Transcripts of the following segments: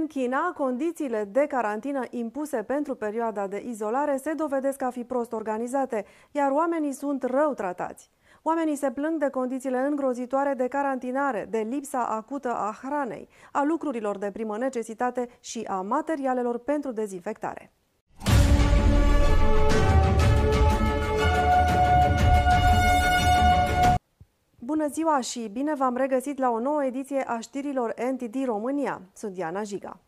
În China, condițiile de carantină impuse pentru perioada de izolare se dovedesc a fi prost organizate, iar oamenii sunt rău tratați. Oamenii se plâng de condițiile îngrozitoare de carantinare, de lipsa acută a hranei, a lucrurilor de primă necesitate și a materialelor pentru dezinfectare. Bună ziua și bine v-am regăsit la o nouă ediție a știrilor NTD România. Sunt Diana Jiga.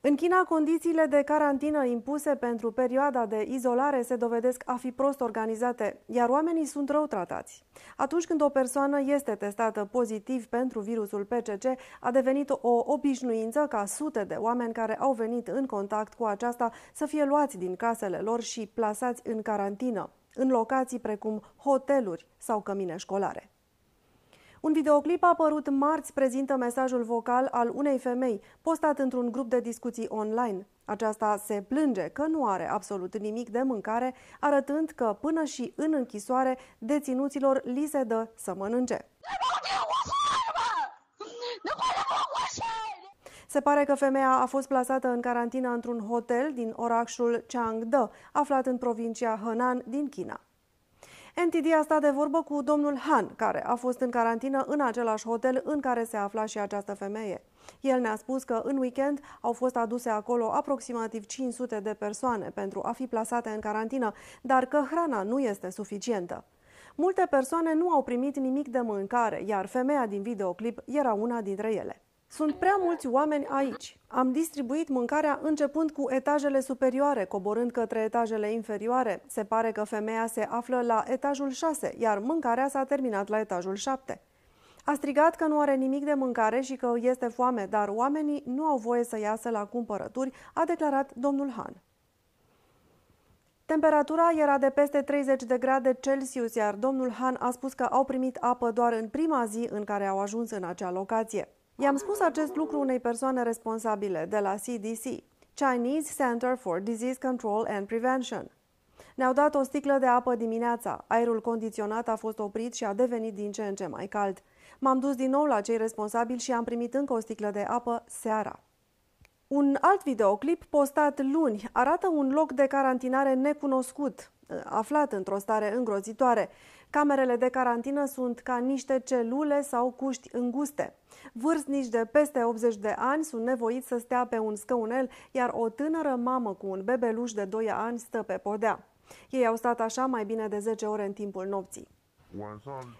În China, condițiile de carantină impuse pentru perioada de izolare se dovedesc a fi prost organizate, iar oamenii sunt rău tratați. Atunci când o persoană este testată pozitiv pentru virusul PCC, a devenit o obișnuință ca sute de oameni care au venit în contact cu aceasta să fie luați din casele lor și plasați în carantină, în locații precum hoteluri sau cămine școlare. Un videoclip apărut marți prezintă mesajul vocal al unei femei, postat într-un grup de discuții online. Aceasta se plânge că nu are absolut nimic de mâncare, arătând că până și în închisoare deținuților li se dă să mănânce. Se pare că femeia a fost plasată în carantină într-un hotel din orașul Changde, aflat în provincia Henan din China. NTD a stat de vorbă cu domnul Han, care a fost în carantină în același hotel în care se afla și această femeie. El ne-a spus că în weekend au fost aduse acolo aproximativ 500 de persoane pentru a fi plasate în carantină, dar că hrana nu este suficientă. Multe persoane nu au primit nimic de mâncare, iar femeia din videoclip era una dintre ele. Sunt prea mulți oameni aici. Am distribuit mâncarea începând cu etajele superioare, coborând către etajele inferioare. Se pare că femeia se află la etajul 6, iar mâncarea s-a terminat la etajul 7. A strigat că nu are nimic de mâncare și că este foame, dar oamenii nu au voie să iasă la cumpărături, a declarat domnul Han. Temperatura era de peste 30 de grade Celsius, iar domnul Han a spus că au primit apă doar în prima zi în care au ajuns în acea locație. I-am spus acest lucru unei persoane responsabile de la CDC, Chinese Center for Disease Control and Prevention. Ne-au dat o sticlă de apă dimineața. Aerul condiționat a fost oprit și a devenit din ce în ce mai cald. M-am dus din nou la cei responsabili și am primit încă o sticlă de apă seara. Un alt videoclip postat luni arată un loc de carantinare necunoscut, aflat într-o stare îngrozitoare. Camerele de carantină sunt ca niște celule sau cuști înguste. Vârstnici de peste 80 de ani sunt nevoiți să stea pe un scăunel, iar o tânără mamă cu un bebeluș de 2 ani stă pe podea. Ei au stat așa mai bine de 10 ore în timpul nopții.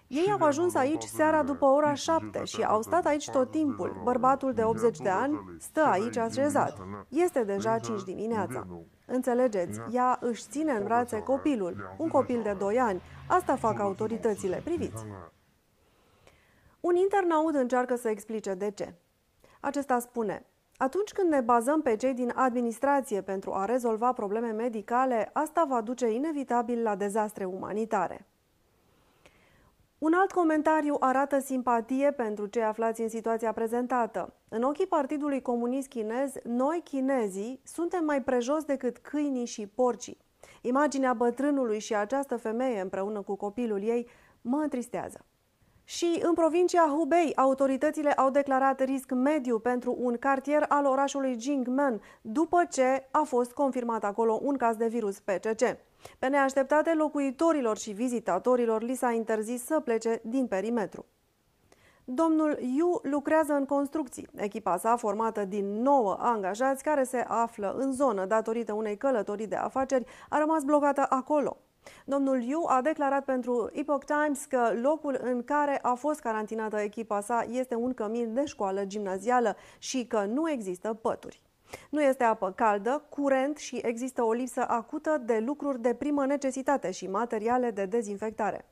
Ei au ajuns aici seara după ora 7 și au stat aici tot timpul. Bărbatul de 80 de ani stă aici așezat. Este deja 5 dimineața. Înțelegeți, ea își ține în brațe copilul, un copil de 2 ani. Asta fac autoritățile, priviți. Un internaut încearcă să explice de ce. Acesta spune, atunci când ne bazăm pe cei din administrație pentru a rezolva probleme medicale, asta va duce inevitabil la dezastre umanitare. Un alt comentariu arată simpatie pentru cei aflați în situația prezentată. În ochii Partidului Comunist Chinez, noi chinezii suntem mai prejos decât câinii și porcii. Imaginea bătrânului și această femeie împreună cu copilul ei mă întristează. Și în provincia Hubei, autoritățile au declarat risc mediu pentru un cartier al orașului Jingmen, după ce a fost confirmat acolo un caz de virus PCC. Pe neașteptate, locuitorilor și vizitatorilor li s-a interzis să plece din perimetru. Domnul Yu lucrează în construcții. Echipa sa, formată din nouă angajați care se află în zonă datorită unei călătorii de afaceri, a rămas blocată acolo. Domnul Yu a declarat pentru Epoch Times că locul în care a fost carantinată echipa sa este un cămin de școală gimnazială și că nu există pături. Nu este apă caldă, curent și există o lipsă acută de lucruri de primă necesitate și materiale de dezinfectare.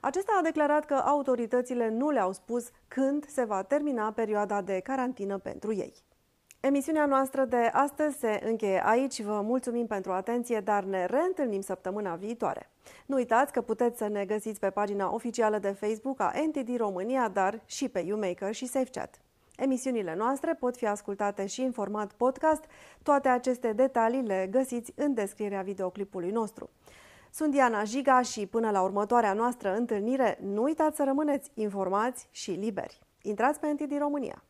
Acesta a declarat că autoritățile nu le-au spus când se va termina perioada de carantină pentru ei. Emisiunea noastră de astăzi se încheie aici. Vă mulțumim pentru atenție, dar ne reîntâlnim săptămâna viitoare. Nu uitați că puteți să ne găsiți pe pagina oficială de Facebook a NTD România, dar și pe YouMaker și SafeChat. Emisiunile noastre pot fi ascultate și în format podcast. Toate aceste detalii le găsiți în descrierea videoclipului nostru. Sunt Diana Jiga și până la următoarea noastră întâlnire, nu uitați să rămâneți informați și liberi. Intrați pe NTD România!